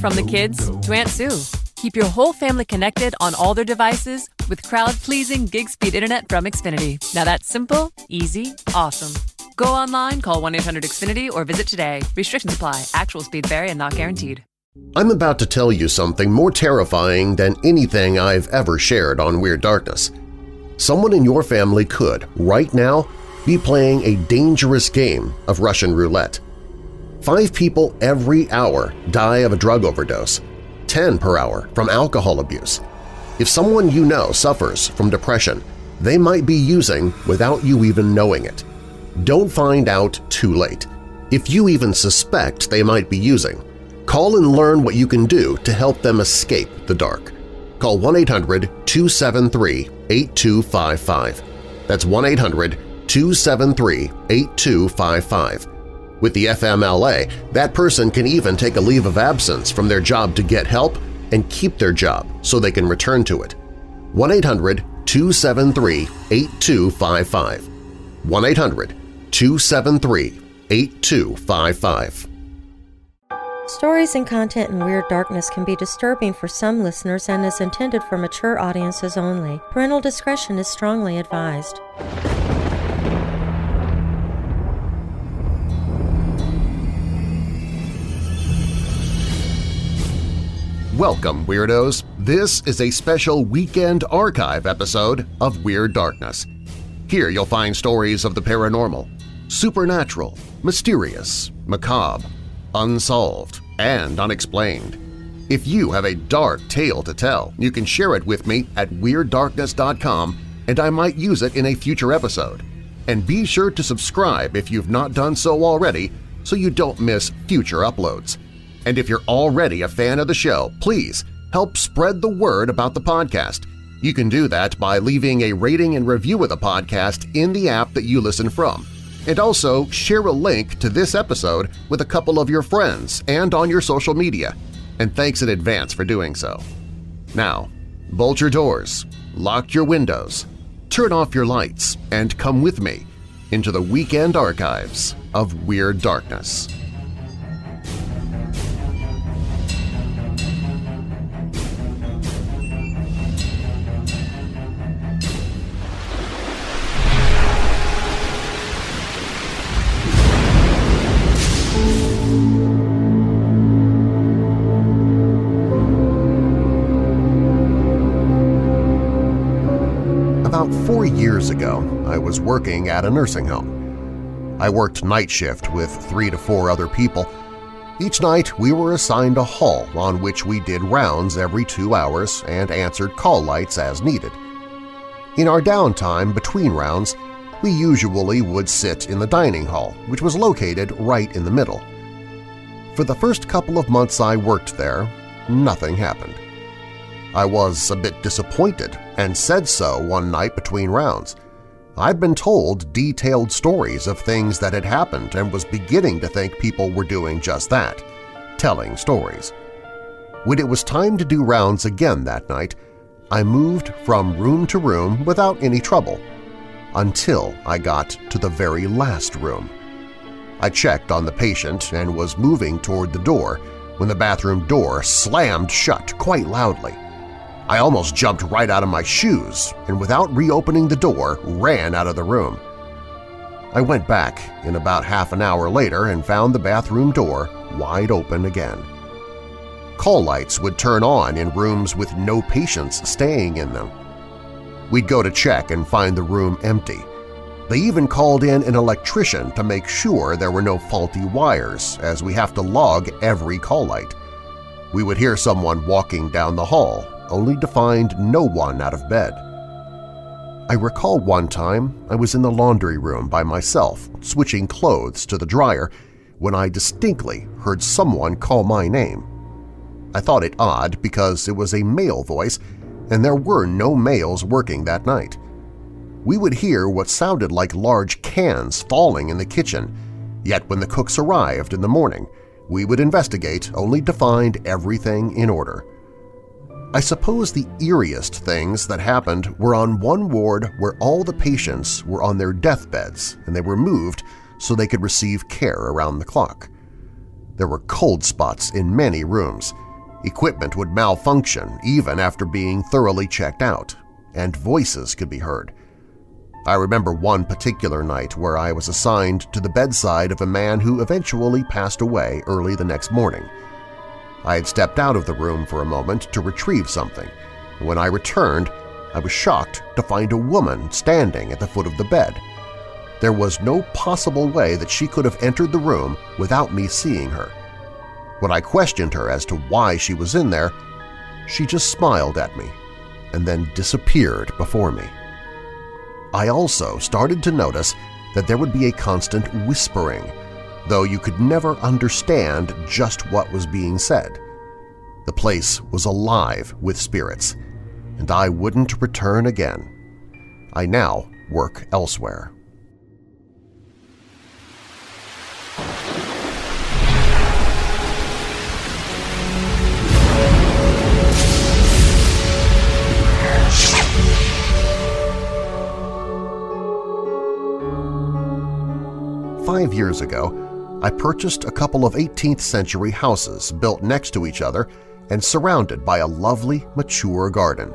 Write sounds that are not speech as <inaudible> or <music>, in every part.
From the kids to Aunt Sue. Keep your whole family connected on all their devices with crowd-pleasing gig speed internet from Xfinity. Now that's simple, easy, awesome. Go online, call 1-800-XFINITY or visit today. Restrictions apply. Actual speed vary and not guaranteed. I'm about to tell you something more terrifying than anything I've ever shared on Weird Darkness. Someone in your family could, right now, be playing a dangerous game of Russian roulette. Five people every hour die of a drug overdose, 10 per hour from alcohol abuse. If someone you know suffers from depression, they might be using without you even knowing it. Don't find out too late. If you even suspect they might be using, call and learn what you can do to help them escape the dark. Call 1-800-273-8255. That's 1-800-273-8255. With the FMLA, that person can even take a leave of absence from their job to get help and keep their job so they can return to it. 1-800-273-8255. 1-800-273-8255. Stories and content in Weird Darkness can be disturbing for some listeners and is intended for mature audiences only. Parental discretion is strongly advised. Welcome, Weirdos! This is a special Weekend Archive episode of Weird Darkness. Here you'll find stories of the paranormal, supernatural, mysterious, macabre, unsolved, and unexplained. If you have a dark tale to tell, you can share it with me at WeirdDarkness.com and I might use it in a future episode. And be sure to subscribe if you've not done so already so you don't miss future uploads. And if you're already a fan of the show, please help spread the word about the podcast. You can do that by leaving a rating and review of the podcast in the app that you listen from. And also share a link to this episode with a couple of your friends and on your social media. And thanks in advance for doing so. Now, bolt your doors, lock your windows, turn off your lights, and come with me into the weekend archives of Weird Darkness. Was working at a nursing home. I worked night shift with three to four other people. Each night we were assigned a hall on which we did rounds every two hours and answered call lights as needed. In our downtime between rounds, we usually would sit in the dining hall, which was located right in the middle. For the first couple of months I worked there, nothing happened. I was a bit disappointed and said so one night between rounds. I'd been told detailed stories of things that had happened and was beginning to think people were doing just that, telling stories. When it was time to do rounds again that night, I moved from room to room without any trouble, until I got to the very last room. I checked on the patient and was moving toward the door when the bathroom door slammed shut quite loudly. I almost jumped right out of my shoes and without reopening the door ran out of the room. I went back in about half an hour later and found the bathroom door wide open again. Call lights would turn on in rooms with no patients staying in them. We'd go to check and find the room empty. They even called in an electrician to make sure there were no faulty wires as we have to log every call light. We would hear someone walking down the hall only to find no one out of bed. I recall one time I was in the laundry room by myself switching clothes to the dryer when I distinctly heard someone call my name. I thought it odd because it was a male voice and there were no males working that night. We would hear what sounded like large cans falling in the kitchen, yet when the cooks arrived in the morning, we would investigate only to find everything in order. I suppose the eeriest things that happened were on one ward where all the patients were on their deathbeds and they were moved so they could receive care around the clock. There were cold spots in many rooms. Equipment would malfunction even after being thoroughly checked out, and voices could be heard. I remember one particular night where I was assigned to the bedside of a man who eventually passed away early the next morning. I had stepped out of the room for a moment to retrieve something. When I returned, I was shocked to find a woman standing at the foot of the bed. There was no possible way that she could have entered the room without me seeing her. When I questioned her as to why she was in there, she just smiled at me and then disappeared before me. I also started to notice that there would be a constant whispering, though you could never understand just what was being said. The place was alive with spirits, and I wouldn't return again. I now work elsewhere. Five years ago, I purchased a couple of 18th-century houses built next to each other and surrounded by a lovely, mature garden.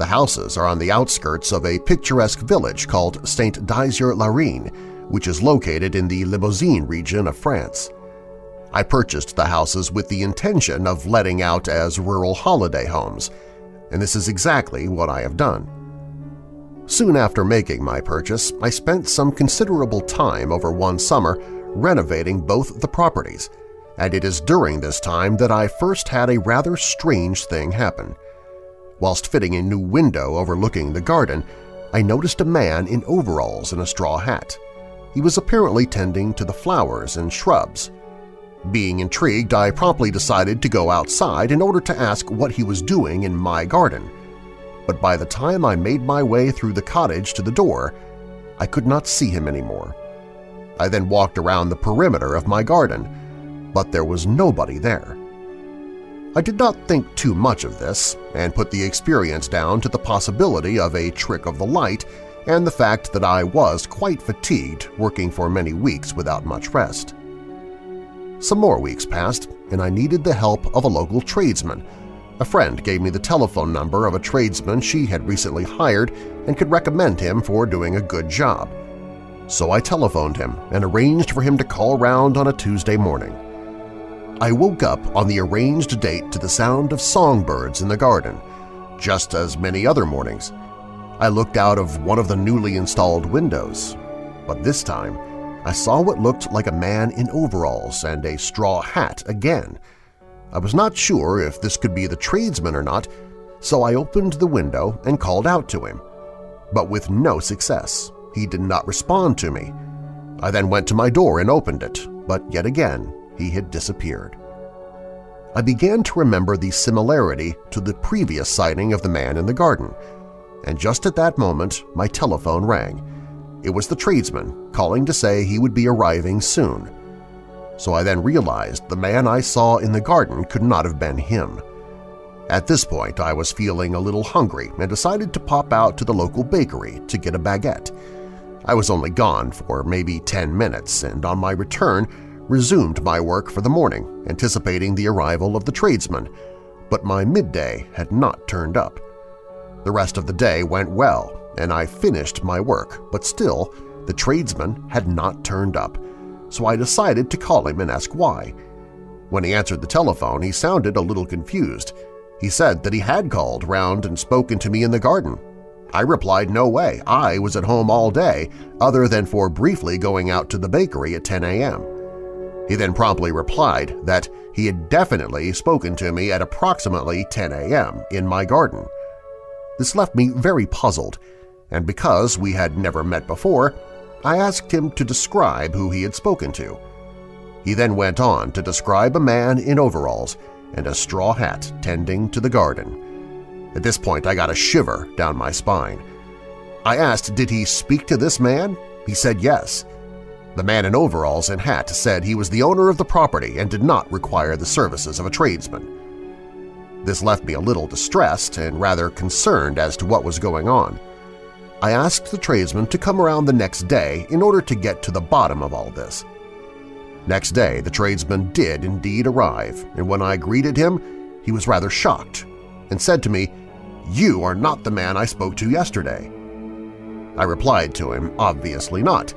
The houses are on the outskirts of a picturesque village called St. Dizier-Leyrenne, which is located in the Limousin region of France. I purchased the houses with the intention of letting out as rural holiday homes, and this is exactly what I have done. Soon after making my purchase, I spent some considerable time over one summer renovating both the properties, and it is during this time that I first had a rather strange thing happen. Whilst fitting a new window overlooking the garden, I noticed a man in overalls and a straw hat. He was apparently tending to the flowers and shrubs. Being intrigued, I promptly decided to go outside in order to ask what he was doing in my garden but by the time I made my way through the cottage to the door, I could not see him anymore. I then walked around the perimeter of my garden, but there was nobody there. I did not think too much of this and put the experience down to the possibility of a trick of the light and the fact that I was quite fatigued working for many weeks without much rest. Some more weeks passed, and I needed the help of a local tradesman a friend gave me the telephone number of a tradesman she had recently hired and could recommend him for doing a good job. So I telephoned him and arranged for him to call round on a Tuesday morning. I woke up on the arranged date to the sound of songbirds in the garden, just as many other mornings. I looked out of one of the newly installed windows, but this time I saw what looked like a man in overalls and a straw hat again, I was not sure if this could be the tradesman or not, so I opened the window and called out to him. But with no success. He did not respond to me. I then went to my door and opened it, but yet again he had disappeared. I began to remember the similarity to the previous sighting of the man in the garden, and just at that moment my telephone rang. It was the tradesman calling to say he would be arriving soon so I then realized the man I saw in the garden could not have been him. At this point, I was feeling a little hungry and decided to pop out to the local bakery to get a baguette. I was only gone for maybe 10 minutes and on my return resumed my work for the morning, anticipating the arrival of the tradesman, but my midday had not turned up. The rest of the day went well, and I finished my work, but still the tradesman had not turned up, so I decided to call him and ask why. When he answered the telephone, he sounded a little confused. He said that he had called round and spoken to me in the garden. I replied no way, I was at home all day, other than for briefly going out to the bakery at 10 a.m. He then promptly replied that he had definitely spoken to me at approximately 10 a.m. in my garden. This left me very puzzled, and because we had never met before, I asked him to describe who he had spoken to. He then went on to describe a man in overalls and a straw hat tending to the garden. At this point I got a shiver down my spine. I asked did he speak to this man? He said yes. The man in overalls and hat said he was the owner of the property and did not require the services of a tradesman. This left me a little distressed and rather concerned as to what was going on. I asked the tradesman to come around the next day in order to get to the bottom of all this. Next day, the tradesman did indeed arrive, and when I greeted him, he was rather shocked and said to me, "'You are not the man I spoke to yesterday.' I replied to him, obviously not,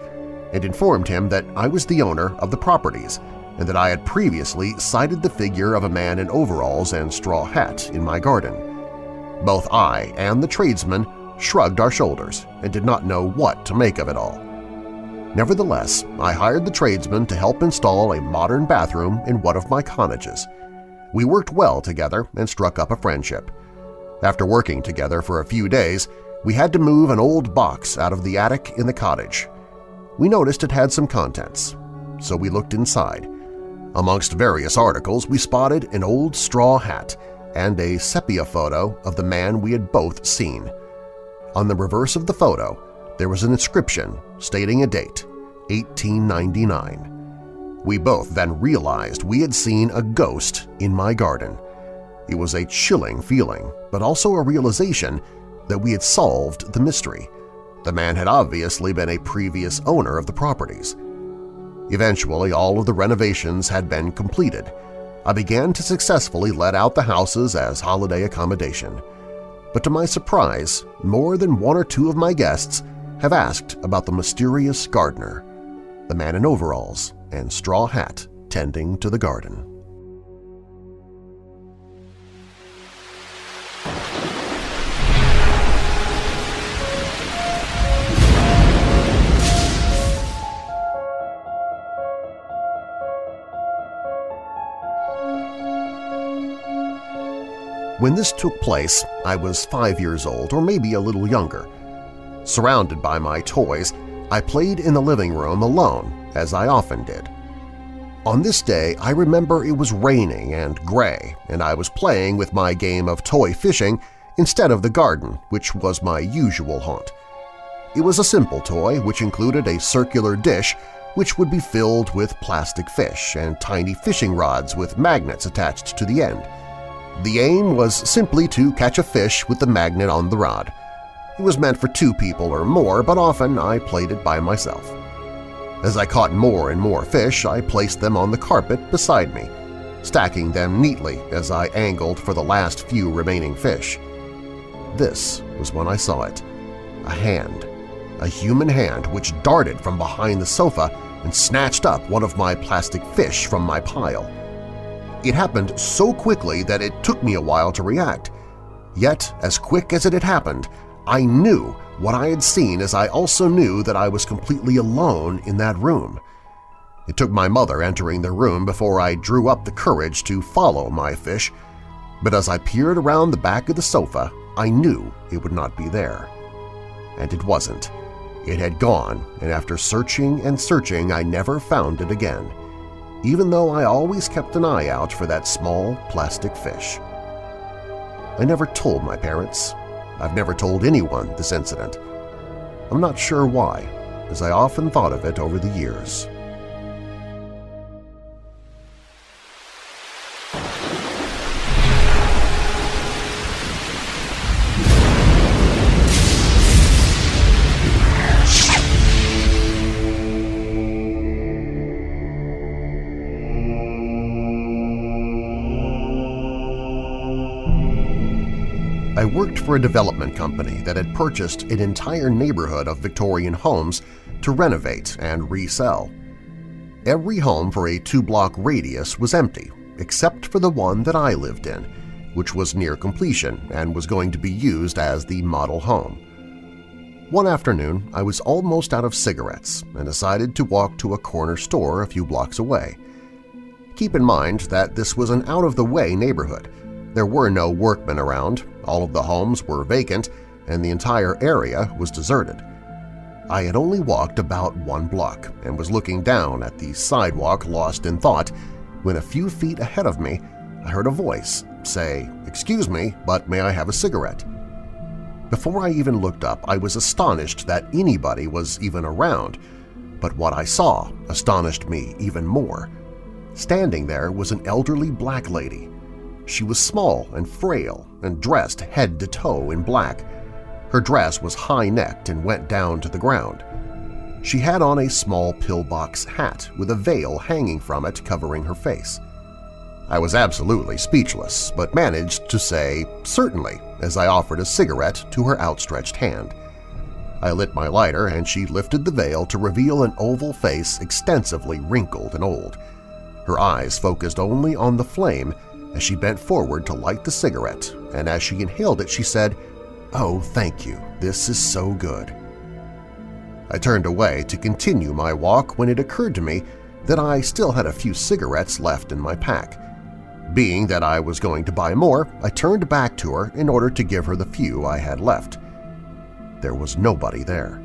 and informed him that I was the owner of the properties and that I had previously sighted the figure of a man in overalls and straw hat in my garden. Both I and the tradesman shrugged our shoulders and did not know what to make of it all. Nevertheless, I hired the tradesman to help install a modern bathroom in one of my cottages. We worked well together and struck up a friendship. After working together for a few days, we had to move an old box out of the attic in the cottage. We noticed it had some contents, so we looked inside. Amongst various articles, we spotted an old straw hat and a sepia photo of the man we had both seen. On the reverse of the photo, there was an inscription stating a date, 1899. We both then realized we had seen a ghost in my garden. It was a chilling feeling, but also a realization that we had solved the mystery. The man had obviously been a previous owner of the properties. Eventually, all of the renovations had been completed. I began to successfully let out the houses as holiday accommodation. But to my surprise, more than one or two of my guests have asked about the mysterious gardener, the man in overalls and straw hat tending to the garden. When this took place, I was five years old or maybe a little younger. Surrounded by my toys, I played in the living room alone as I often did. On this day, I remember it was raining and gray, and I was playing with my game of toy fishing instead of the garden, which was my usual haunt. It was a simple toy which included a circular dish which would be filled with plastic fish and tiny fishing rods with magnets attached to the end. The aim was simply to catch a fish with the magnet on the rod. It was meant for two people or more, but often I played it by myself. As I caught more and more fish, I placed them on the carpet beside me, stacking them neatly as I angled for the last few remaining fish. This was when I saw it. A hand. A human hand which darted from behind the sofa and snatched up one of my plastic fish from my pile. It happened so quickly that it took me a while to react. Yet, as quick as it had happened, I knew what I had seen as I also knew that I was completely alone in that room. It took my mother entering the room before I drew up the courage to follow my fish, but as I peered around the back of the sofa, I knew it would not be there. And it wasn't. It had gone, and after searching and searching I never found it again, even though I always kept an eye out for that small plastic fish. I never told my parents, I've never told anyone this incident. I'm not sure why, as I often thought of it over the years. For a development company that had purchased an entire neighborhood of Victorian homes to renovate and resell. Every home for a two-block radius was empty, except for the one that I lived in, which was near completion and was going to be used as the model home. One afternoon, I was almost out of cigarettes and decided to walk to a corner store a few blocks away. Keep in mind that this was an out-of-the-way neighborhood. There were no workmen around, all of the homes were vacant, and the entire area was deserted. I had only walked about one block and was looking down at the sidewalk lost in thought when a few feet ahead of me I heard a voice say, "'Excuse me, but may I have a cigarette?' Before I even looked up, I was astonished that anybody was even around, but what I saw astonished me even more. Standing there was an elderly black lady, she was small and frail and dressed head to toe in black. Her dress was high-necked and went down to the ground. She had on a small pillbox hat with a veil hanging from it covering her face. I was absolutely speechless, but managed to say certainly as I offered a cigarette to her outstretched hand. I lit my lighter and she lifted the veil to reveal an oval face extensively wrinkled and old. Her eyes focused only on the flame as she bent forward to light the cigarette, and as she inhaled it she said, "'Oh, thank you. This is so good.' I turned away to continue my walk when it occurred to me that I still had a few cigarettes left in my pack. Being that I was going to buy more, I turned back to her in order to give her the few I had left. There was nobody there.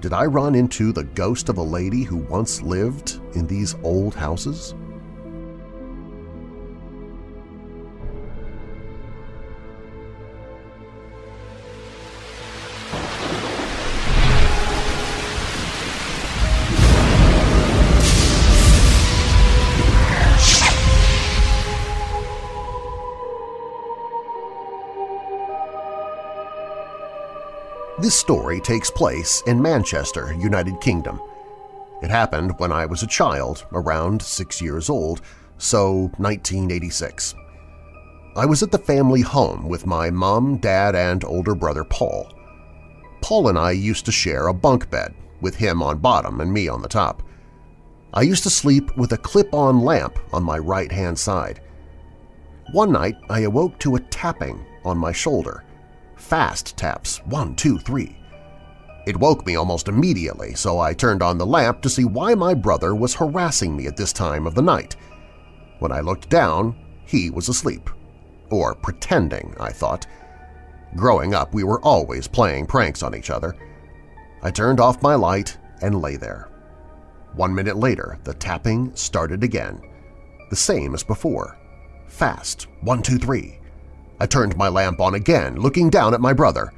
Did I run into the ghost of a lady who once lived in these old houses? This story takes place in Manchester, United Kingdom. It happened when I was a child, around six years old, so 1986. I was at the family home with my mom, dad, and older brother Paul. Paul and I used to share a bunk bed, with him on bottom and me on the top. I used to sleep with a clip-on lamp on my right-hand side. One night I awoke to a tapping on my shoulder fast taps, one, two, three. It woke me almost immediately, so I turned on the lamp to see why my brother was harassing me at this time of the night. When I looked down, he was asleep. Or pretending, I thought. Growing up, we were always playing pranks on each other. I turned off my light and lay there. One minute later, the tapping started again, the same as before. Fast, one, two, three. I turned my lamp on again, looking down at my brother.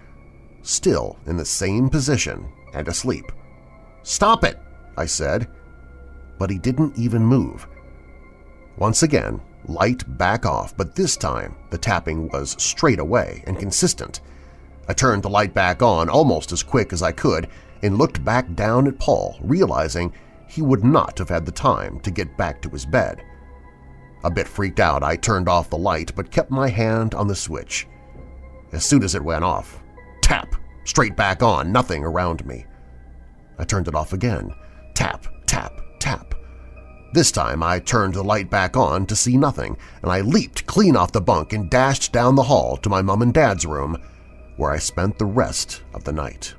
Still in the same position and asleep. "'Stop it!' I said. But he didn't even move. Once again, light back off, but this time the tapping was straight away and consistent. I turned the light back on almost as quick as I could and looked back down at Paul, realizing he would not have had the time to get back to his bed. A bit freaked out, I turned off the light but kept my hand on the switch. As soon as it went off, tap, straight back on, nothing around me. I turned it off again. Tap, tap, tap. This time I turned the light back on to see nothing, and I leaped clean off the bunk and dashed down the hall to my mom and dad's room, where I spent the rest of the night.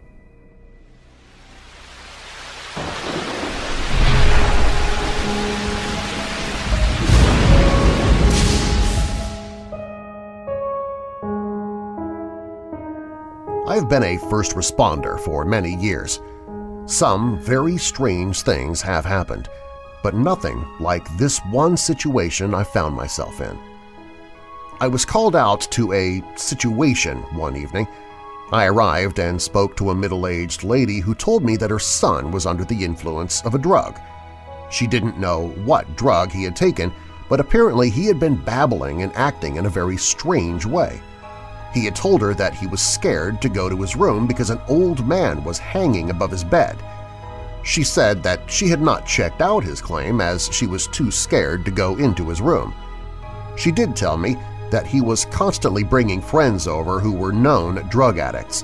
I've been a first responder for many years. Some very strange things have happened, but nothing like this one situation I found myself in. I was called out to a situation one evening. I arrived and spoke to a middle-aged lady who told me that her son was under the influence of a drug. She didn't know what drug he had taken, but apparently he had been babbling and acting in a very strange way. He had told her that he was scared to go to his room because an old man was hanging above his bed. She said that she had not checked out his claim as she was too scared to go into his room. She did tell me that he was constantly bringing friends over who were known drug addicts,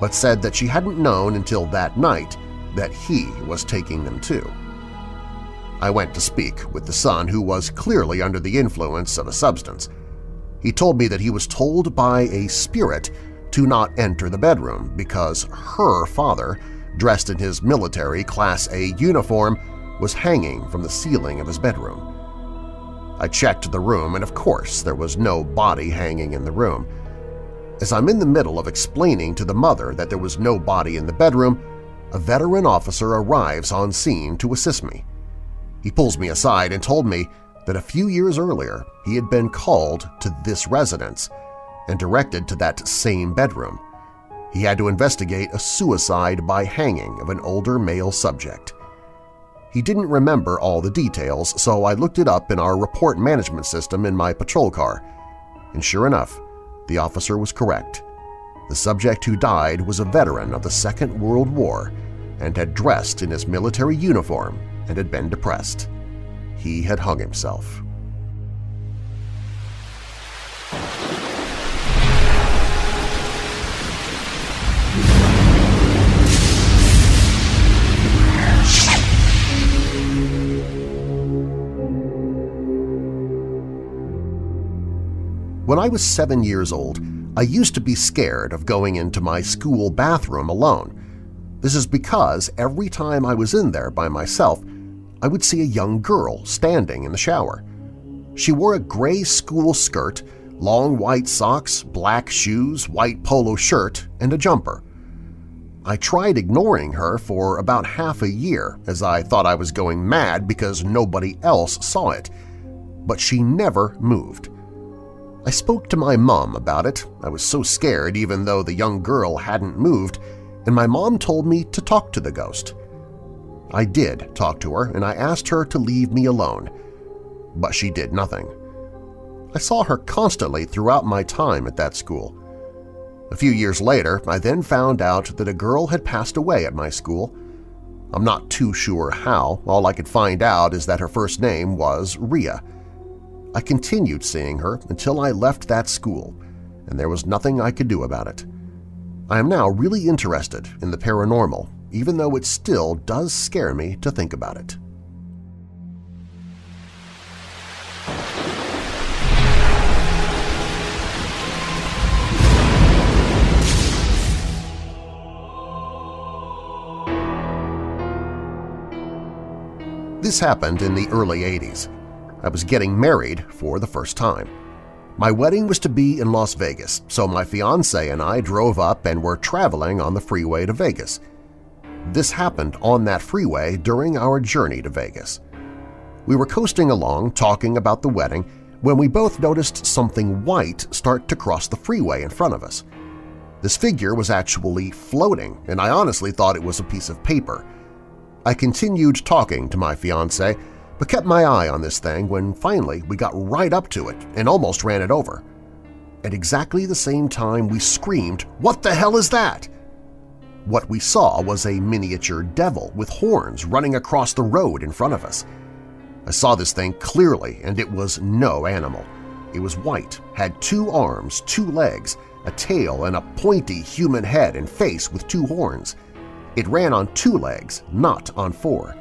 but said that she hadn't known until that night that he was taking them too. I went to speak with the son who was clearly under the influence of a substance. He told me that he was told by a spirit to not enter the bedroom because her father, dressed in his military Class A uniform, was hanging from the ceiling of his bedroom. I checked the room and of course there was no body hanging in the room. As I'm in the middle of explaining to the mother that there was no body in the bedroom, a veteran officer arrives on scene to assist me. He pulls me aside and told me that a few years earlier he had been called to this residence and directed to that same bedroom. He had to investigate a suicide by hanging of an older male subject. He didn't remember all the details, so I looked it up in our report management system in my patrol car, and sure enough, the officer was correct. The subject who died was a veteran of the Second World War and had dressed in his military uniform and had been depressed. He had hung himself. When I was seven years old, I used to be scared of going into my school bathroom alone. This is because every time I was in there by myself, I would see a young girl standing in the shower. She wore a gray school skirt, long white socks, black shoes, white polo shirt, and a jumper. I tried ignoring her for about half a year as I thought I was going mad because nobody else saw it, but she never moved. I spoke to my mom about it. I was so scared even though the young girl hadn't moved, and my mom told me to talk to the ghost. I did talk to her, and I asked her to leave me alone, but she did nothing. I saw her constantly throughout my time at that school. A few years later, I then found out that a girl had passed away at my school. I'm not too sure how, all I could find out is that her first name was Ria. I continued seeing her until I left that school, and there was nothing I could do about it. I am now really interested in the paranormal, even though it still does scare me to think about it. This happened in the early 80s. I was getting married for the first time. My wedding was to be in Las Vegas, so my fiancé and I drove up and were traveling on the freeway to Vegas. This happened on that freeway during our journey to Vegas. We were coasting along talking about the wedding when we both noticed something white start to cross the freeway in front of us. This figure was actually floating, and I honestly thought it was a piece of paper. I continued talking to my fiancé but kept my eye on this thing when finally we got right up to it and almost ran it over. At exactly the same time we screamed, "'What the hell is that?' What we saw was a miniature devil with horns running across the road in front of us. I saw this thing clearly, and it was no animal. It was white, had two arms, two legs, a tail, and a pointy human head and face with two horns. It ran on two legs, not on four.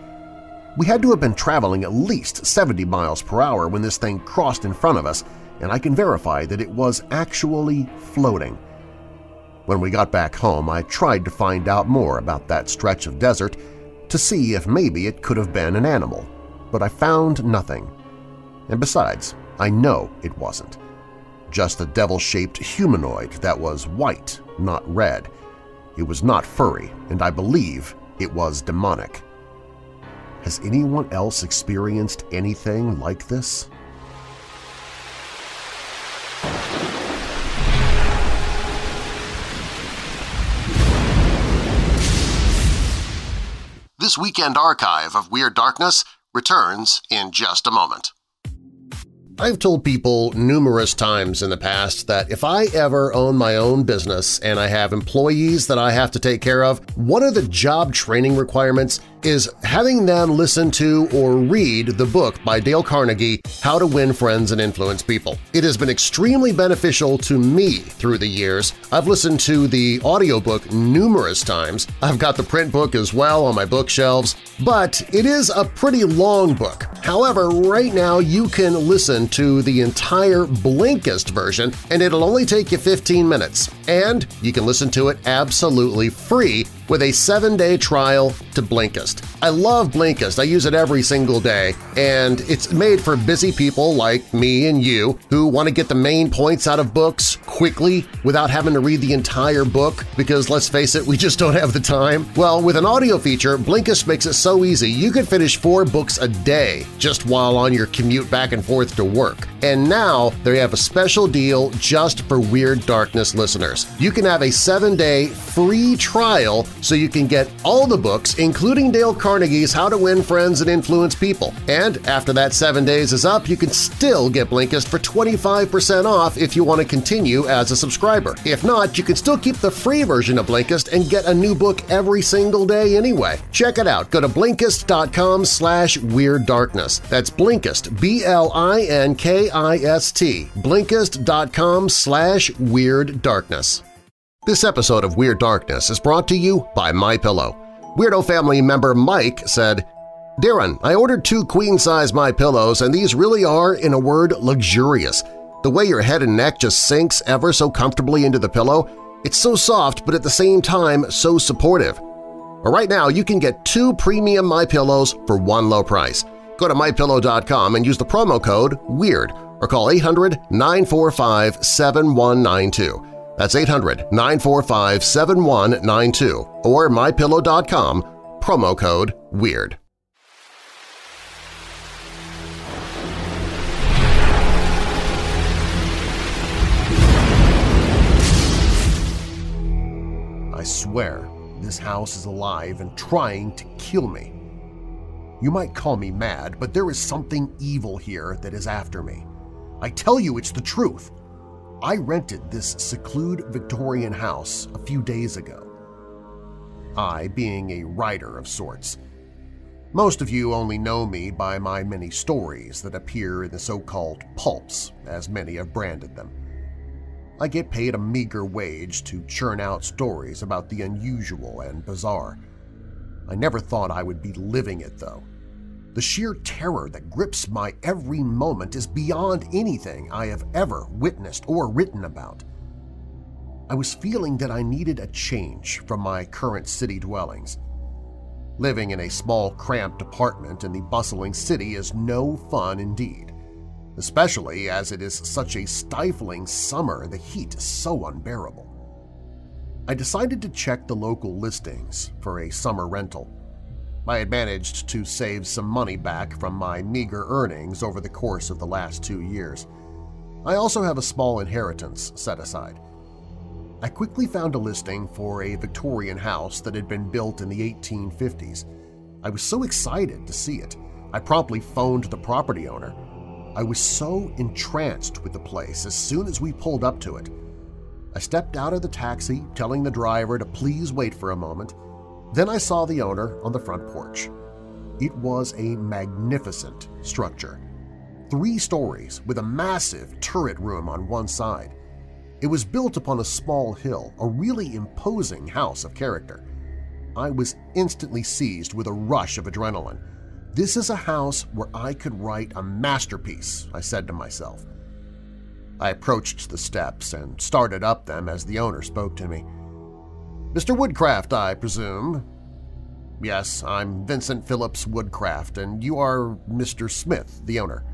We had to have been traveling at least 70 miles per hour when this thing crossed in front of us, and I can verify that it was actually floating. When we got back home, I tried to find out more about that stretch of desert to see if maybe it could have been an animal, but I found nothing. And besides, I know it wasn't. Just a devil-shaped humanoid that was white, not red. It was not furry, and I believe it was demonic. Has anyone else experienced anything like this? This weekend archive of Weird Darkness returns in just a moment. I've told people numerous times in the past that if I ever own my own business and I have employees that I have to take care of, one of the job training requirements is having them listen to or read the book by Dale Carnegie, How to Win Friends and Influence People. It has been extremely beneficial to me through the years. I've listened to the audiobook numerous times. I've got the print book as well on my bookshelves, but it is a pretty long book. However, right now you can listen to the entire Blinkist version and it'll only take you 15 minutes. And you can listen to it absolutely free with a seven-day trial to Blinkist. I love Blinkist. I use it every single day, and it's made for busy people like me and you who want to get the main points out of books quickly without having to read the entire book because, let's face it, we just don't have the time. Well, with an audio feature, Blinkist makes it so easy you can finish four books a day just while on your commute back and forth to work. And now they have a special deal just for Weird Darkness listeners. You can have a seven-day free trial so you can get all the books, including Dale Carnegie's How to Win Friends and Influence People. And after that seven days is up, you can still get Blinkist for 25% off if you want to continue as a subscriber. If not, you can still keep the free version of Blinkist and get a new book every single day anyway. Check it out. Go to Blinkist.com slash Weird Darkness. That's Blinkist, B-L-I-N-K K-I-S-T, Blinkist.com slash Weird Darkness. This episode of Weird Darkness is brought to you by MyPillow. Weirdo family member Mike said, Darren, I ordered two queen-size My Pillows, and these really are, in a word, luxurious. The way your head and neck just sinks ever so comfortably into the pillow, it's so soft but at the same time so supportive. Right now, you can get two premium My Pillows for one low price. Go to MyPillow.com and use the promo code WEIRD or call 800-945-7192. That's 800-945-7192 or MyPillow.com, promo code WEIRD. I swear this house is alive and trying to kill me. You might call me mad, but there is something evil here that is after me. I tell you it's the truth. I rented this secluded Victorian house a few days ago. I being a writer of sorts. Most of you only know me by my many stories that appear in the so-called pulps, as many have branded them. I get paid a meager wage to churn out stories about the unusual and bizarre. I never thought I would be living it, though. The sheer terror that grips my every moment is beyond anything I have ever witnessed or written about. I was feeling that I needed a change from my current city dwellings. Living in a small, cramped apartment in the bustling city is no fun indeed, especially as it is such a stifling summer and the heat is so unbearable. I decided to check the local listings for a summer rental. I had managed to save some money back from my meager earnings over the course of the last two years. I also have a small inheritance set aside. I quickly found a listing for a Victorian house that had been built in the 1850s. I was so excited to see it, I promptly phoned the property owner. I was so entranced with the place as soon as we pulled up to it. I stepped out of the taxi, telling the driver to please wait for a moment, then I saw the owner on the front porch. It was a magnificent structure. Three stories with a massive turret room on one side. It was built upon a small hill, a really imposing house of character. I was instantly seized with a rush of adrenaline. This is a house where I could write a masterpiece, I said to myself. I approached the steps and started up them as the owner spoke to me. Mr. Woodcraft, I presume? Yes, I'm Vincent Phillips Woodcraft, and you are Mr. Smith, the owner.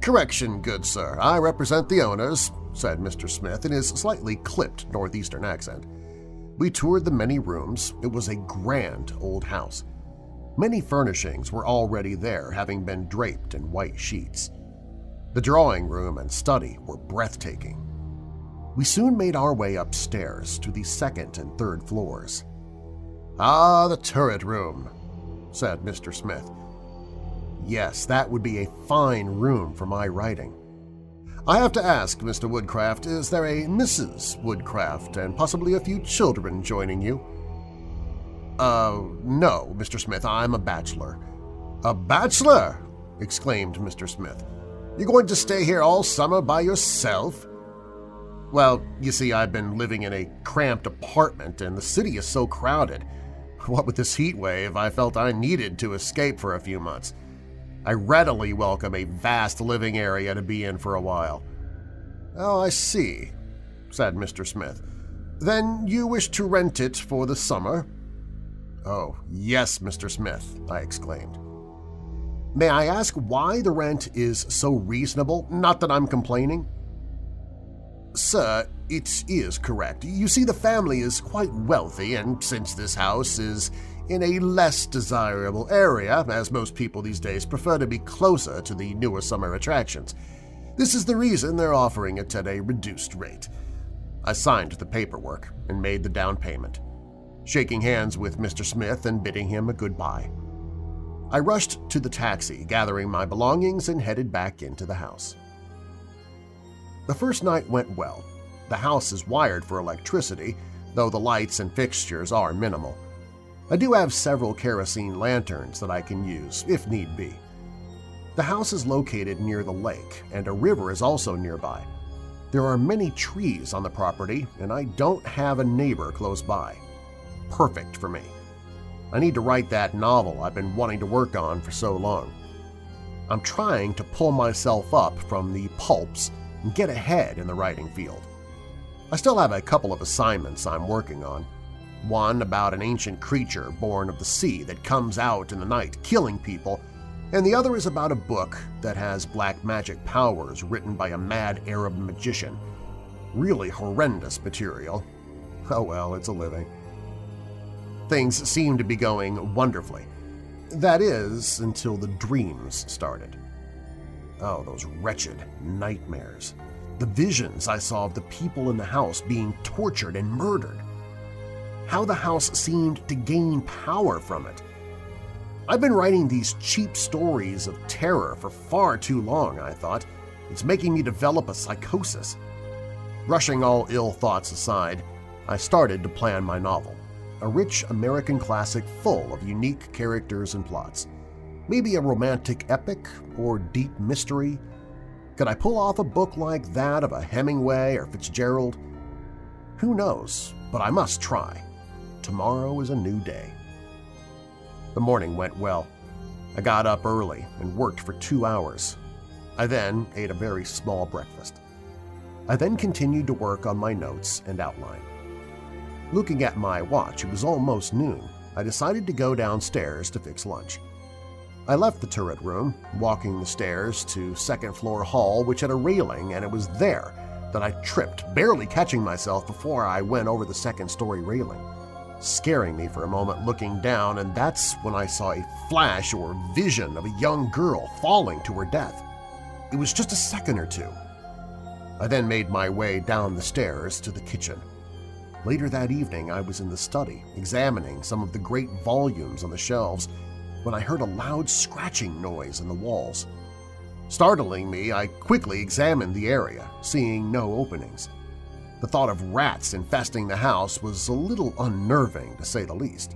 Correction, good sir. I represent the owners, said Mr. Smith in his slightly clipped northeastern accent. We toured the many rooms. It was a grand old house. Many furnishings were already there, having been draped in white sheets. The drawing room and study were breathtaking. We soon made our way upstairs to the second and third floors. Ah, the turret room, said Mr. Smith. Yes, that would be a fine room for my writing. I have to ask, Mr. Woodcraft, is there a Mrs. Woodcraft and possibly a few children joining you? Uh, no, Mr. Smith, I'm a bachelor. A bachelor? exclaimed Mr. Smith. You're going to stay here all summer by yourself? Well, you see, I've been living in a cramped apartment and the city is so crowded. <laughs> What with this heat wave, I felt I needed to escape for a few months. I readily welcome a vast living area to be in for a while. Oh, I see, said Mr. Smith. Then you wish to rent it for the summer? Oh, yes, Mr. Smith, I exclaimed. May I ask why the rent is so reasonable? Not that I'm complaining. Sir, it is correct. You see, the family is quite wealthy, and since this house is in a less desirable area, as most people these days prefer to be closer to the newer summer attractions, This is the reason they're offering it at a reduced rate. I signed the paperwork and made the down payment, shaking hands with Mr. Smith and bidding him a goodbye. I rushed to the taxi, gathering my belongings, and headed back into the house. The first night went well. The house is wired for electricity, though the lights and fixtures are minimal. I do have several kerosene lanterns that I can use if need be. The house is located near the lake, and a river is also nearby. There are many trees on the property, and I don't have a neighbor close by. Perfect for me. I need to write that novel I've been wanting to work on for so long. I'm trying to pull myself up from the pulps and get ahead in the writing field. I still have a couple of assignments I'm working on. One about an ancient creature born of the sea that comes out in the night killing people, and the other is about a book that has black magic powers written by a mad Arab magician. Really horrendous material. Oh well, it's a living. Things seemed to be going wonderfully. That is, until the dreams started. Oh, those wretched nightmares. The visions I saw of the people in the house being tortured and murdered. How the house seemed to gain power from it. I've been writing these cheap stories of terror for far too long, I thought. It's making me develop a psychosis. Brushing all ill thoughts aside, I started to plan my novel, a rich American classic full of unique characters and plots. Maybe a romantic epic or deep mystery? Could I pull off a book like that of a Hemingway or Fitzgerald? Who knows, but I must try. Tomorrow is a new day. The morning went well. I got up early and worked for two hours. I then ate a very small breakfast. I then continued to work on my notes and outline. Looking at my watch, it was almost noon. I decided to go downstairs to fix lunch. I left the turret room, walking the stairs to second-floor hall which had a railing, and it was there that I tripped, barely catching myself before I went over the second-story railing scaring me for a moment looking down, and that's when I saw a flash or vision of a young girl falling to her death. It was just a second or two. I then made my way down the stairs to the kitchen. Later that evening, I was in the study, examining some of the great volumes on the shelves, when I heard a loud scratching noise in the walls. Startling me, I quickly examined the area, seeing no openings. The thought of rats infesting the house was a little unnerving, to say the least.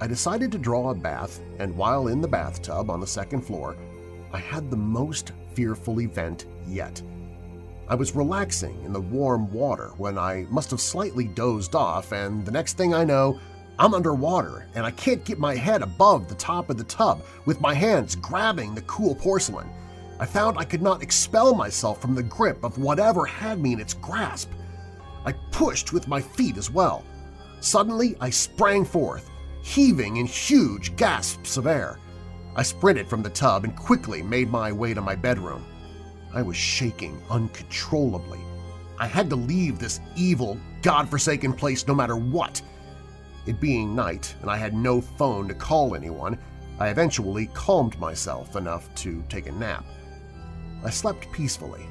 I decided to draw a bath, and while in the bathtub on the second floor, I had the most fearful event yet. I was relaxing in the warm water when I must have slightly dozed off, and the next thing I know, I'm underwater and I can't get my head above the top of the tub with my hands grabbing the cool porcelain. I found I could not expel myself from the grip of whatever had me in its grasp. I pushed with my feet as well. Suddenly, I sprang forth, heaving in huge gasps of air. I sprinted from the tub and quickly made my way to my bedroom. I was shaking uncontrollably. I had to leave this evil, godforsaken place no matter what. It being night and I had no phone to call anyone, I eventually calmed myself enough to take a nap. I slept peacefully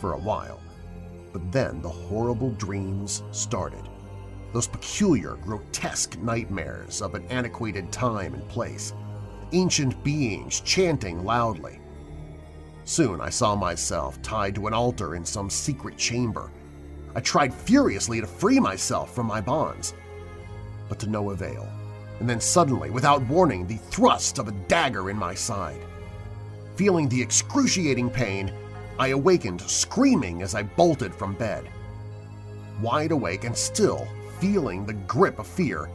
for a while, but then the horrible dreams started. Those peculiar, grotesque nightmares of an antiquated time and place, ancient beings chanting loudly. Soon I saw myself tied to an altar in some secret chamber. I tried furiously to free myself from my bonds, but to no avail, and then suddenly, without warning, the thrust of a dagger in my side. Feeling the excruciating pain, I awakened screaming as I bolted from bed. Wide awake and still feeling the grip of fear,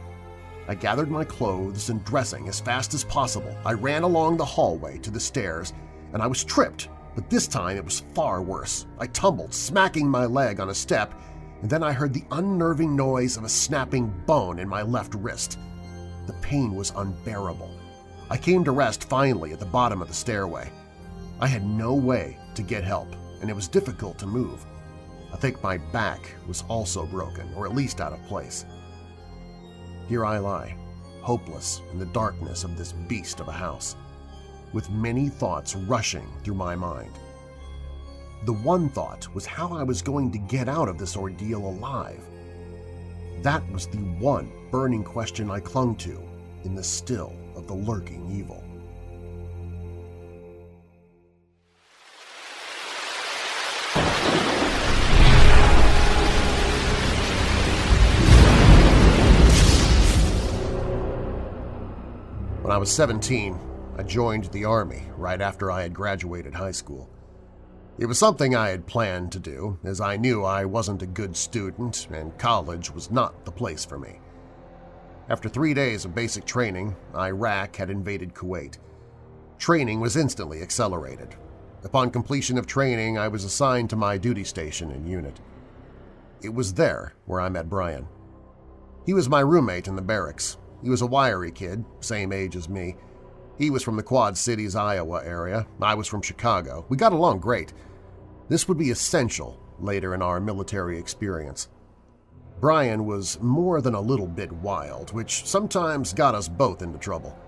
I gathered my clothes and dressing as fast as possible. I ran along the hallway to the stairs, and I was tripped, but this time it was far worse. I tumbled, smacking my leg on a step, and then I heard the unnerving noise of a snapping bone in my left wrist. The pain was unbearable. I came to rest finally at the bottom of the stairway. I had no way to get help, and it was difficult to move. I think my back was also broken, or at least out of place. Here I lie, hopeless in the darkness of this beast of a house, with many thoughts rushing through my mind. The one thought was how I was going to get out of this ordeal alive. That was the one burning question I clung to in the still of the lurking evil. When I was 17, I joined the Army right after I had graduated high school. It was something I had planned to do, as I knew I wasn't a good student and college was not the place for me. After three days of basic training, Iraq had invaded Kuwait. Training was instantly accelerated. Upon completion of training, I was assigned to my duty station and unit. It was there where I met Brian. He was my roommate in the barracks. He was a wiry kid, same age as me. He was from the Quad Cities, Iowa area. I was from Chicago. We got along great. This would be essential later in our military experience. Brian was more than a little bit wild, which sometimes got us both into trouble.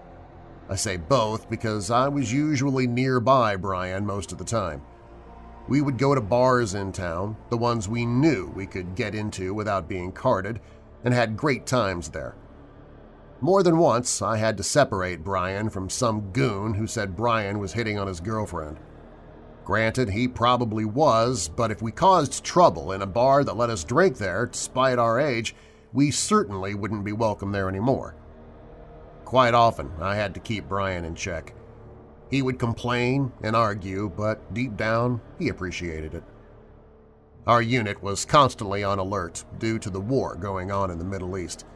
I say both because I was usually nearby Brian most of the time. We would go to bars in town, the ones we knew we could get into without being carded, and had great times there. More than once, I had to separate Brian from some goon who said Brian was hitting on his girlfriend. Granted, he probably was, but if we caused trouble in a bar that let us drink there despite our age, we certainly wouldn't be welcome there anymore. Quite often, I had to keep Brian in check. He would complain and argue, but deep down, he appreciated it. Our unit was constantly on alert due to the war going on in the Middle East.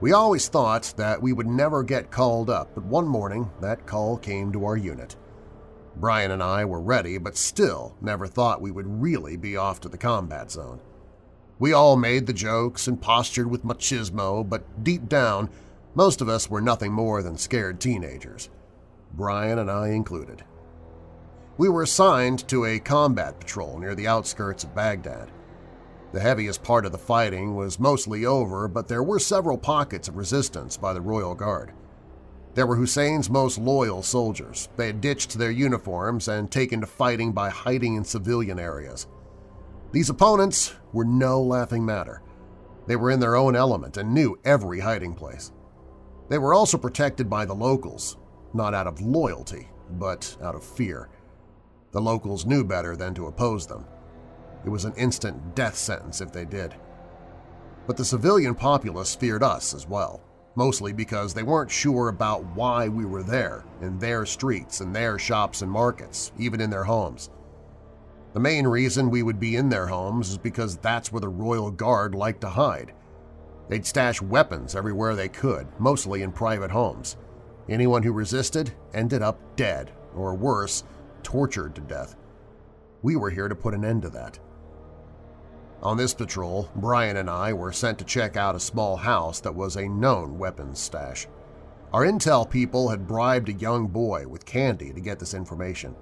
We always thought that we would never get called up, but one morning that call came to our unit. Brian and I were ready, but still never thought we would really be off to the combat zone. We all made the jokes and postured with machismo, but deep down, most of us were nothing more than scared teenagers, Brian and I included. We were assigned to a combat patrol near the outskirts of Baghdad. The heaviest part of the fighting was mostly over, but there were several pockets of resistance by the Royal Guard. There were Hussein's most loyal soldiers. They had ditched their uniforms and taken to fighting by hiding in civilian areas. These opponents were no laughing matter. They were in their own element and knew every hiding place. They were also protected by the locals, not out of loyalty, but out of fear. The locals knew better than to oppose them. It was an instant death sentence if they did. But the civilian populace feared us as well mostly because they weren't sure about why we were there, in their streets and their shops and markets, even in their homes. The main reason we would be in their homes is because that's where the Royal Guard liked to hide. They'd stash weapons everywhere they could, mostly in private homes. Anyone who resisted ended up dead, or worse, tortured to death. We were here to put an end to that. On this patrol, Brian and I were sent to check out a small house that was a known weapons stash. Our intel people had bribed a young boy with candy to get this information.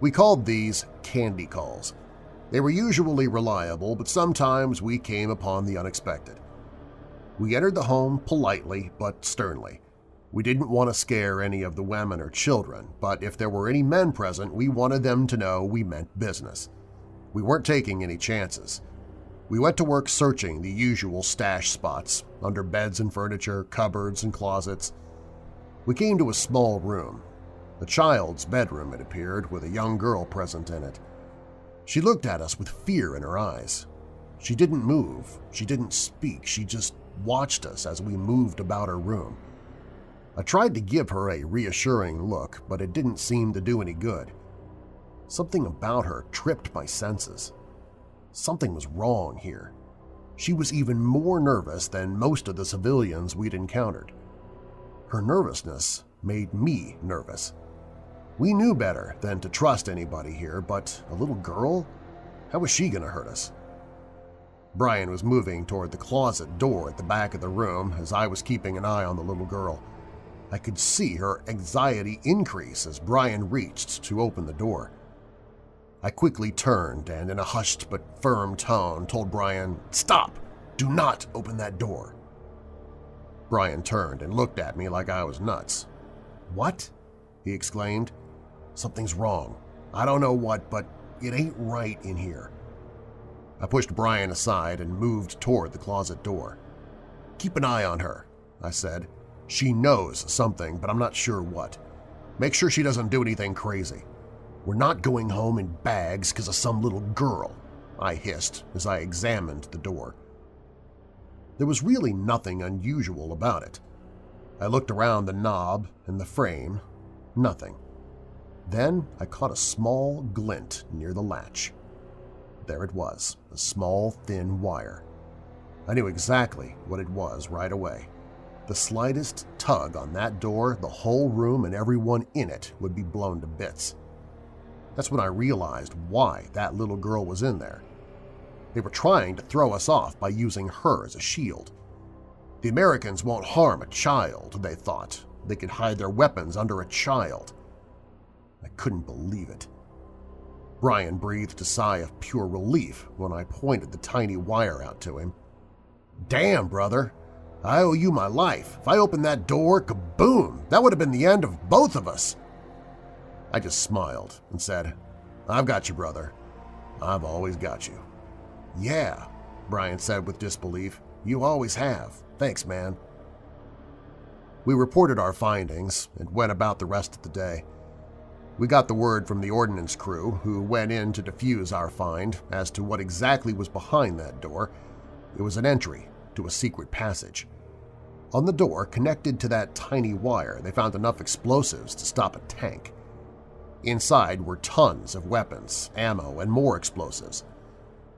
We called these candy calls. They were usually reliable, but sometimes we came upon the unexpected. We entered the home politely but sternly. We didn't want to scare any of the women or children, but if there were any men present, we wanted them to know we meant business. We weren't taking any chances. We went to work searching the usual stash spots, under beds and furniture, cupboards and closets. We came to a small room. A child's bedroom, it appeared, with a young girl present in it. She looked at us with fear in her eyes. She didn't move, she didn't speak, she just watched us as we moved about her room. I tried to give her a reassuring look, but it didn't seem to do any good. Something about her tripped my senses. Something was wrong here. She was even more nervous than most of the civilians we'd encountered. Her nervousness made me nervous. We knew better than to trust anybody here, but a little girl? How was she going to hurt us? Brian was moving toward the closet door at the back of the room as I was keeping an eye on the little girl. I could see her anxiety increase as Brian reached to open the door. I quickly turned and in a hushed but firm tone told Brian, Stop! Do not open that door! Brian turned and looked at me like I was nuts. What? he exclaimed. Something's wrong. I don't know what, but It ain't right in here. I pushed Brian aside and moved toward the closet door. Keep an eye on her, I said. She knows something, but I'm not sure what. Make sure she doesn't do anything crazy. We're not going home in bags because of some little girl, I hissed as I examined the door. There was really nothing unusual about it. I looked around the knob and the frame. Nothing. Then I caught a small glint near the latch. There it was, a small, thin wire. I knew exactly what it was right away. The slightest tug on that door, the whole room and everyone in it would be blown to bits. That's when I realized why that little girl was in there. They were trying to throw us off by using her as a shield. The Americans won't harm a child, they thought. They could hide their weapons under a child. I couldn't believe it. Brian breathed a sigh of pure relief when I pointed the tiny wire out to him. Damn, brother! I owe you my life. If I opened that door, kaboom! That would have been the end of both of us. I just smiled and said, I've got you, brother. I've always got you. Yeah, Brian said with disbelief. You always have. Thanks, man. We reported our findings and went about the rest of the day. We got the word from the ordnance crew, who went in to defuse our find, as to what exactly was behind that door. It was an entry to a secret passage. On the door, connected to that tiny wire, they found enough explosives to stop a tank. Inside were tons of weapons, ammo, and more explosives.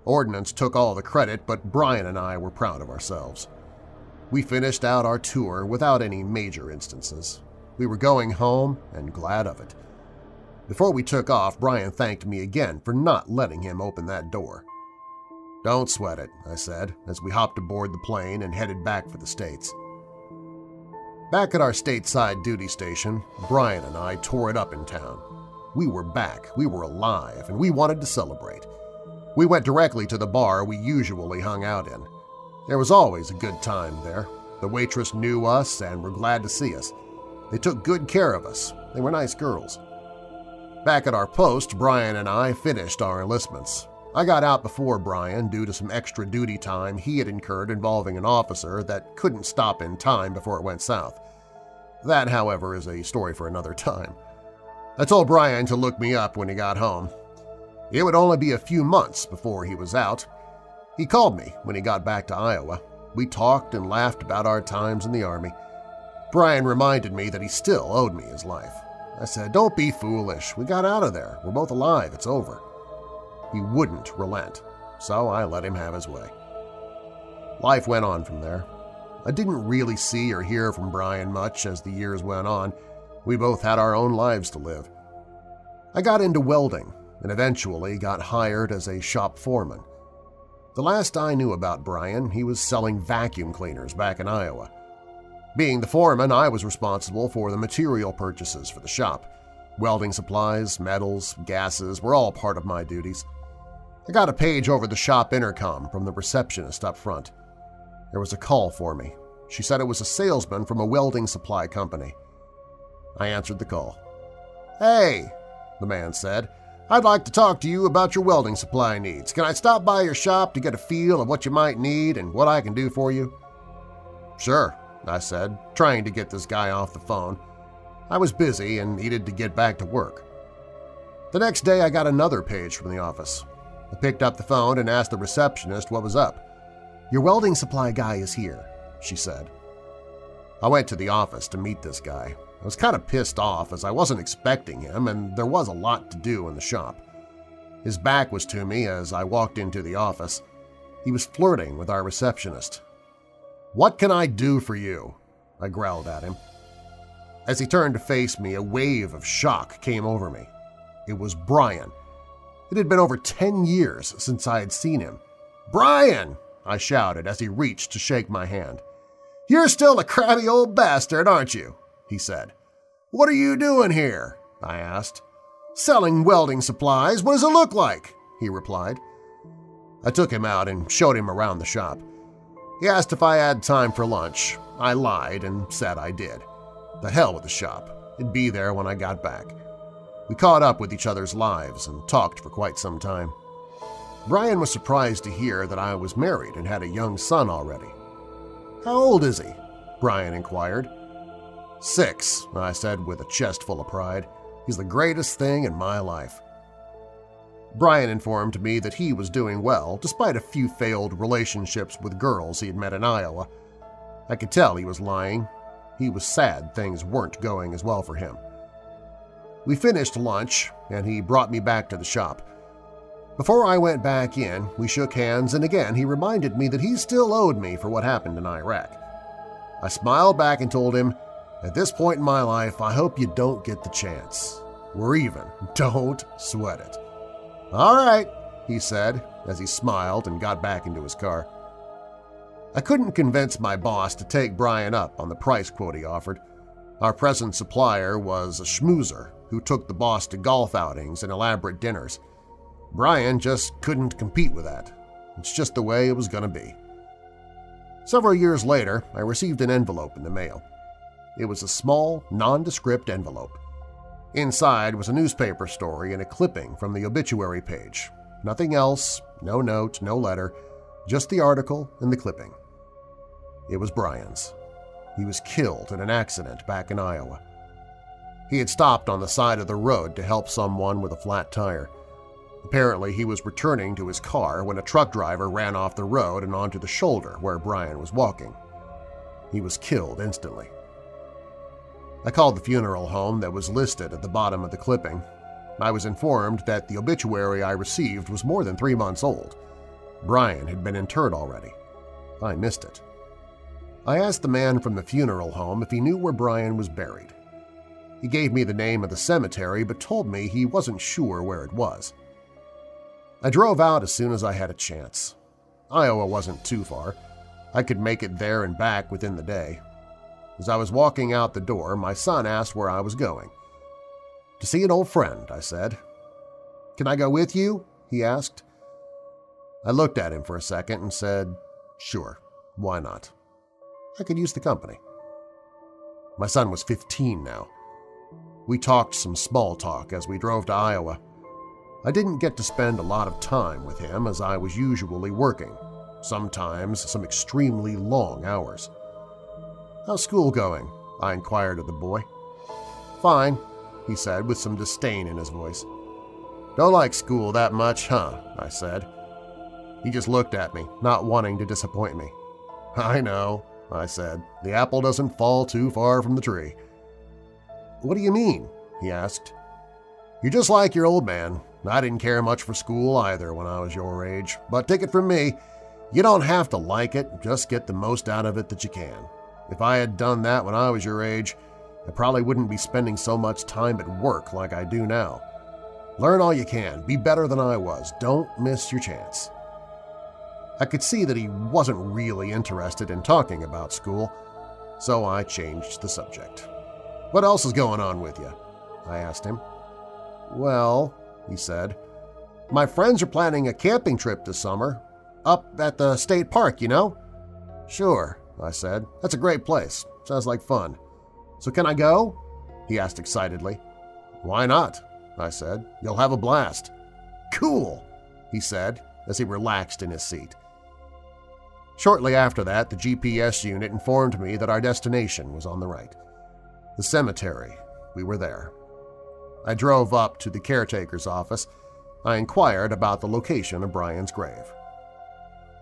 Ordnance took all the credit, but Brian and I were proud of ourselves. We finished out our tour without any major instances. We were going home and glad of it. Before we took off, Brian thanked me again for not letting him open that door. Don't sweat it, I said, as we hopped aboard the plane and headed back for the States. Back at our stateside duty station, Brian and I tore it up in town. We were back, we were alive, and we wanted to celebrate. We went directly to the bar we usually hung out in. There was always a good time there. The waitress knew us and were glad to see us. They took good care of us. They were nice girls. Back at our post, Brian and I finished our enlistments. I got out before Brian due to some extra duty time he had incurred involving an officer that couldn't stop in time before it went south. That, however, is a story for another <laughs> time. I told Brian to look me up when he got home. It would only be a few months before he was out. He called me when he got back to Iowa. We talked and laughed about our times in the Army. Brian reminded me that he still owed me his life. I said, don't be foolish. We got out of there. We're both alive. It's over. He wouldn't relent, so I let him have his way. Life went on from there. I didn't really see or hear from Brian much as the years went on. We both had our own lives to live. I got into welding and eventually got hired as a shop foreman. The last I knew about Brian, he was selling vacuum cleaners back in Iowa. Being the foreman, I was responsible for the material purchases for the shop. Welding supplies, metals, gases were all part of my duties. I got a page over the shop intercom from the receptionist up front. There was a call for me. She said it was a salesman from a welding supply company. I answered the call. Hey, the man said, I'd like to talk to you about your welding supply needs. Can I stop by your shop to get a feel of what you might need and what I can do for you? Sure, I said, trying to get this guy off the phone. I was busy and needed to get back to work. The next day I got another page from the office. I picked up the phone and asked the receptionist what was up. Your welding supply guy is here, she said. I went to the office to meet this guy. I was kind of pissed off as I wasn't expecting him and there was a lot to do in the shop. His back was to me as I walked into the office. He was flirting with our receptionist. What can I do for you? I growled at him. As he turned to face me, a wave of shock came over me. It was Brian. It had been over 10 years since I had seen him. Brian! I shouted as he reached to shake my hand. You're still a crabby old bastard, aren't you? He said. What are you doing here? I asked. Selling welding supplies. What does it look like? he replied. I took him out and showed him around the shop. He asked if I had time for lunch. I lied and said I did. The hell with the shop. It'd be there when I got back. We caught up with each other's lives and talked for quite some time. Brian was surprised to hear that I was married and had a young son already. How old is he? Brian inquired. Six, I said with a chest full of pride. He's the greatest thing in my life. Brian informed me that he was doing well despite a few failed relationships with girls he had met in Iowa. I could tell he was lying. He was sad things weren't going as well for him. We finished lunch, and he brought me back to the shop. Before I went back in, we shook hands, and again he reminded me that he still owed me for what happened in Iraq. I smiled back and told him, At this point in my life, I hope you don't get the chance. We're even. Don't sweat it. All right, he said as he smiled and got back into his car. I couldn't convince my boss to take Brian up on the price quote he offered. Our present supplier was a schmoozer who took the boss to golf outings and elaborate dinners. Brian just couldn't compete with that. It's just the way it was going to be. Several years later, I received an envelope in the mail. It was a small, nondescript envelope. Inside was a newspaper story and a clipping from the obituary page. Nothing else, no note, no letter, just the article and the clipping. It was Brian's. He was killed in an accident back in Iowa. He had stopped on the side of the road to help someone with a flat tire. Apparently, he was returning to his car when a truck driver ran off the road and onto the shoulder where Brian was walking. He was killed instantly. I called the funeral home that was listed at the bottom of the clipping. I was informed that the obituary I received was more than three months old. Brian had been interred already. I missed it. I asked the man from the funeral home if he knew where Brian was buried. He gave me the name of the cemetery but told me he wasn't sure where it was. I drove out as soon as I had a chance. Iowa wasn't too far. I could make it there and back within the day. As I was walking out the door, my son asked where I was going. To see an old friend, I said. Can I go with you? he asked. I looked at him for a second and said, sure, why not? I could use the company. My son was 15 now. We talked some small talk as we drove to Iowa. I didn't get to spend a lot of time with him as I was usually working, sometimes some extremely long hours. How's school going? I inquired of the boy. Fine, he said with some disdain in his voice. Don't like school that much, huh? I said. He just looked at me, not wanting to disappoint me. I know, I said. The apple doesn't fall too far from the tree. What do you mean? he asked. You're just like your old man, I didn't care much for school either when I was your age, but take it from me, you don't have to like it, just get the most out of it that you can. If I had done that when I was your age, I probably wouldn't be spending so much time at work like I do now. Learn all you can, be better than I was, don't miss your chance. I could see that he wasn't really interested in talking about school, so I changed the subject. What else is going on with you? I asked him. Well, he said. My friends are planning a camping trip this summer. Up at the state park, you know? Sure, I said. That's a great place. Sounds like fun. So can I go? He asked excitedly. Why not? I said. You'll have a blast. Cool, he said as he relaxed in his seat. Shortly after that, the GPS unit informed me that our destination was on the right. The cemetery. We were there. I drove up to the caretaker's office. I inquired about the location of Brian's grave.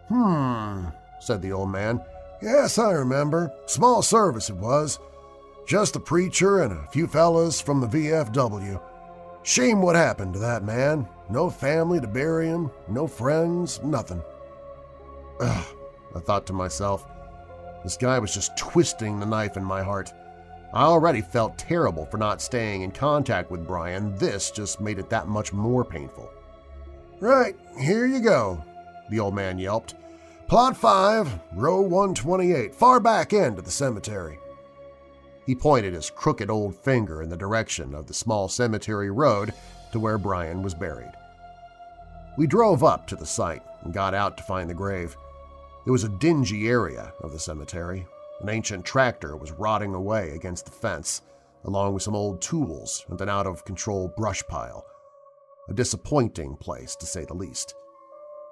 Hmm, said the old man. Yes, I remember. Small service it was. Just the preacher and a few fellas from the VFW. Shame what happened to that man. No family to bury him, no friends, nothing. Ugh, I thought to myself. This guy was just twisting the knife in my heart. I already felt terrible for not staying in contact with Brian. This just made it that much more painful. Right, here you go, the old man yelped. Plot 5, row 128, far back end of the cemetery. He pointed his crooked old finger in the direction of the small cemetery road to where Brian was buried. We drove up to the site and got out to find the grave. It was a dingy area of the cemetery, an ancient tractor was rotting away against the fence. along with some old tools and an out-of-control brush pile. A disappointing place, to say the least.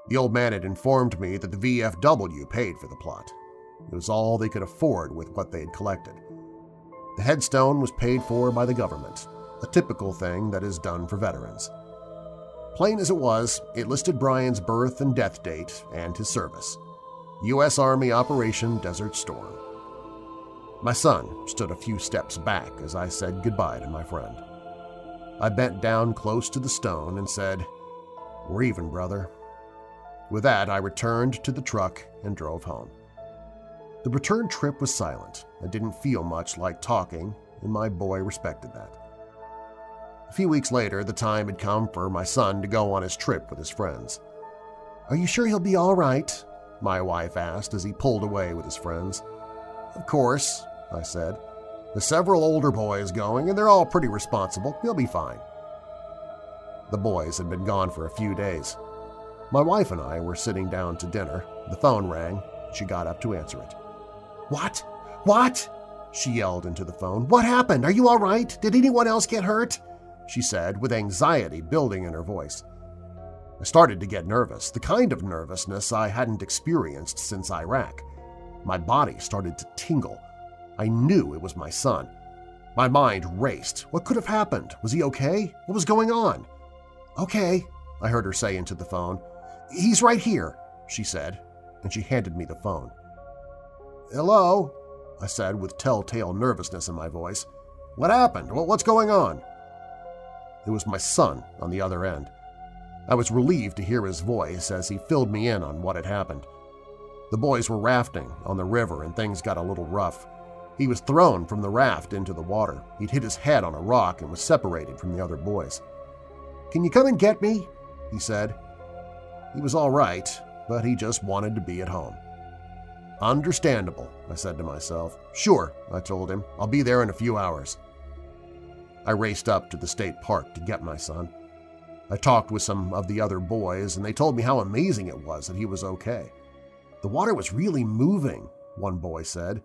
The old man had informed me that the VFW paid for the plot. It was all they could afford with what they had collected. The headstone was paid for by the government, a typical thing that is done for veterans. Plain as it was, it listed Brian's birth and death date and his service. U.S. Army Operation Desert Storm. My son stood a few steps back as I said goodbye to my friend. I bent down close to the stone and said, We're even, brother. With that, I returned to the truck and drove home. The return trip was silent. I didn't feel much like talking, and my boy respected that. A few weeks later, the time had come for my son to go on his trip with his friends. Are you sure he'll be all right? My wife asked as he pulled away with his friends. Of course, I said. The several older boys going, and they're all pretty responsible. He'll be fine. The boys had been gone for a few days. My wife and I were sitting down to dinner. The phone rang. She got up to answer it. What? What? She yelled into the phone. What happened? Are you all right? Did anyone else get hurt? She said, with anxiety building in her voice. I started to get nervous, the kind of nervousness I hadn't experienced since Iraq. My body started to tingle. I knew it was my son. My mind raced. What could have happened? Was he okay? What was going on? Okay, I heard her say into the phone. He's right here, she said, and she handed me the phone. Hello? I said with telltale nervousness in my voice. What happened? What's going on? It was my son on the other end. I was relieved to hear his voice as he filled me in on what had happened. The boys were rafting on the river and things got a little rough. He was thrown from the raft into the water. He'd hit his head on a rock and was separated from the other boys. Can you come and get me? he said. He was all right, but he just wanted to be at home. Understandable, I said to myself. Sure, I told him. I'll be there in a few hours. I raced up to the state park to get my son. I talked with some of the other boys, and they told me how amazing it was that he was okay. The water was really moving, one boy said.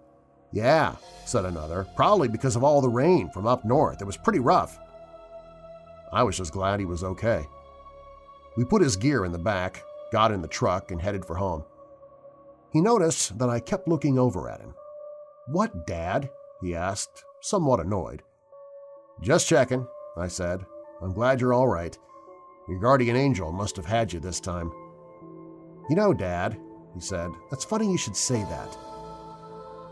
Yeah, said another, probably because of all the rain from up north. It was pretty rough. I was just glad he was okay. We put his gear in the back, got in the truck, and headed for home. He noticed that I kept looking over at him. What, Dad? he asked, somewhat annoyed. Just checking, I said. I'm glad you're all right. Your guardian angel must have had you this time. You know, Dad, he said, that's funny you should say that.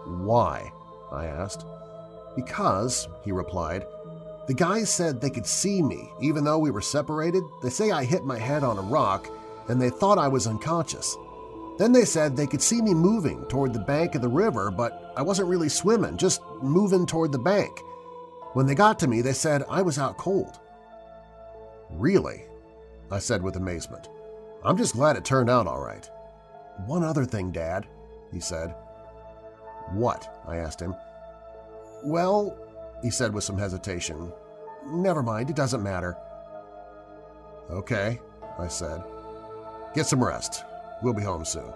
Why? I asked. Because, he replied, the guys said they could see me even though we were separated. They say I hit my head on a rock and they thought I was unconscious. Then they said they could see me moving toward the bank of the river, but I wasn't really swimming, just moving toward the bank. When they got to me, they said I was out cold. Really? I said with amazement. I'm just glad it turned out all right. One other thing, Dad, he said. What? I asked him. Well, he said with some hesitation. Never mind, it doesn't matter. Okay, I said. Get some rest. We'll be home soon.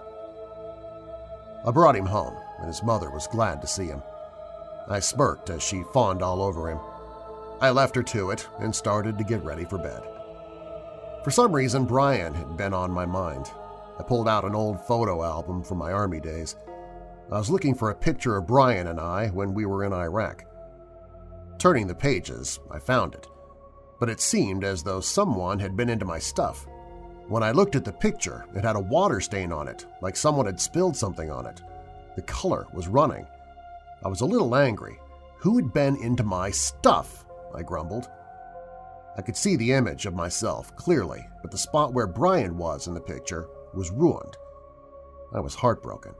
I brought him home, and his mother was glad to see him. I smirked as she fawned all over him. I left her to it and started to get ready for bed. For some reason, Brian had been on my mind. I pulled out an old photo album from my Army days. I was looking for a picture of Brian and I when we were in Iraq. Turning the pages, I found it, but it seemed as though someone had been into my stuff. When I looked at the picture, it had a water stain on it, like someone had spilled something on it. The color was running. I was a little angry. Who had been into my stuff? I grumbled. I could see the image of myself clearly, but the spot where Brian was in the picture was ruined. I was heartbroken.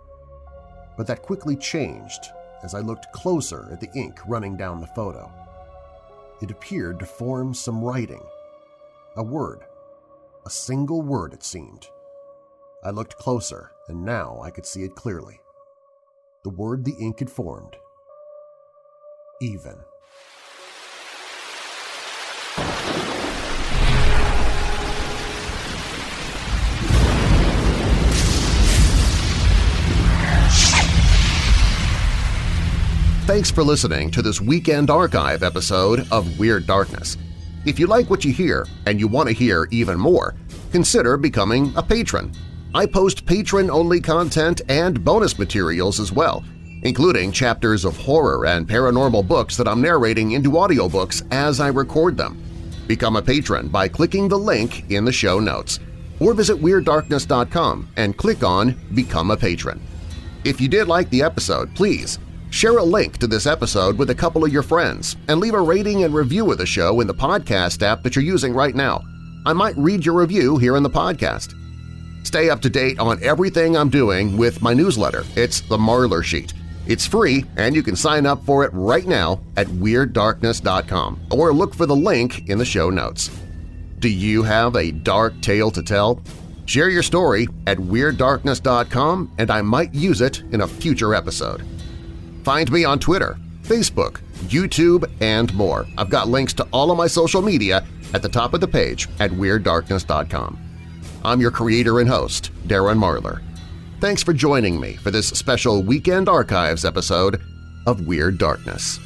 But that quickly changed as I looked closer at the ink running down the photo. It appeared to form some writing. A word a single word, it seemed. I looked closer, and now I could see it clearly. The word the ink had formed. Even. Thanks for listening to this Weekend Archive episode of Weird Darkness. If you like what you hear and you want to hear even more, consider becoming a patron. I post patron-only content and bonus materials as well, including chapters of horror and paranormal books that I'm narrating into audiobooks as I record them. Become a patron by clicking the link in the show notes, or visit WeirdDarkness.com and click on Become a Patron. If you did like the episode, please share a link to this episode with a couple of your friends and leave a rating and review of the show in the podcast app that you're using right now. I might read your review here in the podcast. Stay up to date on everything I'm doing with my newsletter. It's The Marlar Sheet. It's free, and you can sign up for it right now at WeirdDarkness.com or look for the link in the show notes. Do you have a dark tale to tell? Share your story at WeirdDarkness.com and I might use it in a future episode. Find me on Twitter, Facebook, YouTube, and more. I've got links to all of my social media at the top of the page at WeirdDarkness.com. I'm your creator and host, Darren Marlar. Thanks for joining me for this special Weekend Archives episode of Weird Darkness.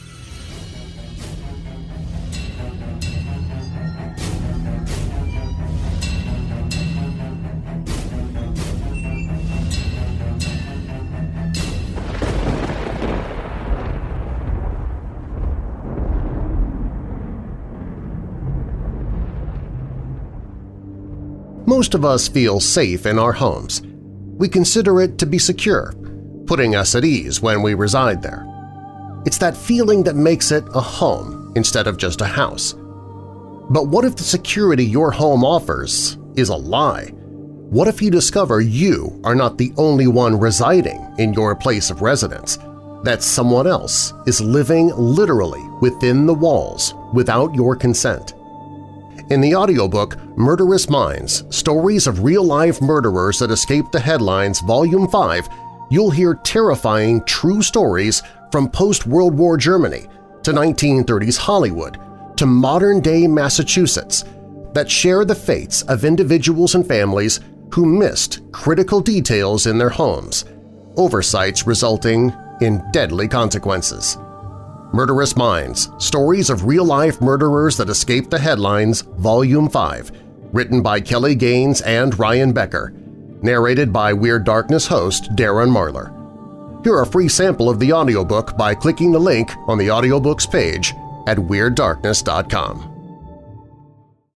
Most of us feel safe in our homes. We consider it to be secure, putting us at ease when we reside there. It's that feeling that makes it a home instead of just a house. But what if the security your home offers is a lie? What if you discover you are not the only one residing in your place of residence, that someone else is living literally within the walls without your consent? In the audiobook Murderous Minds – Stories of Real-Life Murderers That Escaped the Headlines Volume 5, you'll hear terrifying true stories from post-World War Germany to 1930s Hollywood to modern-day Massachusetts that share the fates of individuals and families who missed critical details in their homes, oversights resulting in deadly consequences. Murderous Minds – Stories of Real-Life Murderers That Escaped the Headlines Volume 5, written by Kelly Gaines and Ryan Becker, narrated by Weird Darkness host Darren Marlar. Hear a free sample of the audiobook by clicking the link on the audiobooks page at WeirdDarkness.com.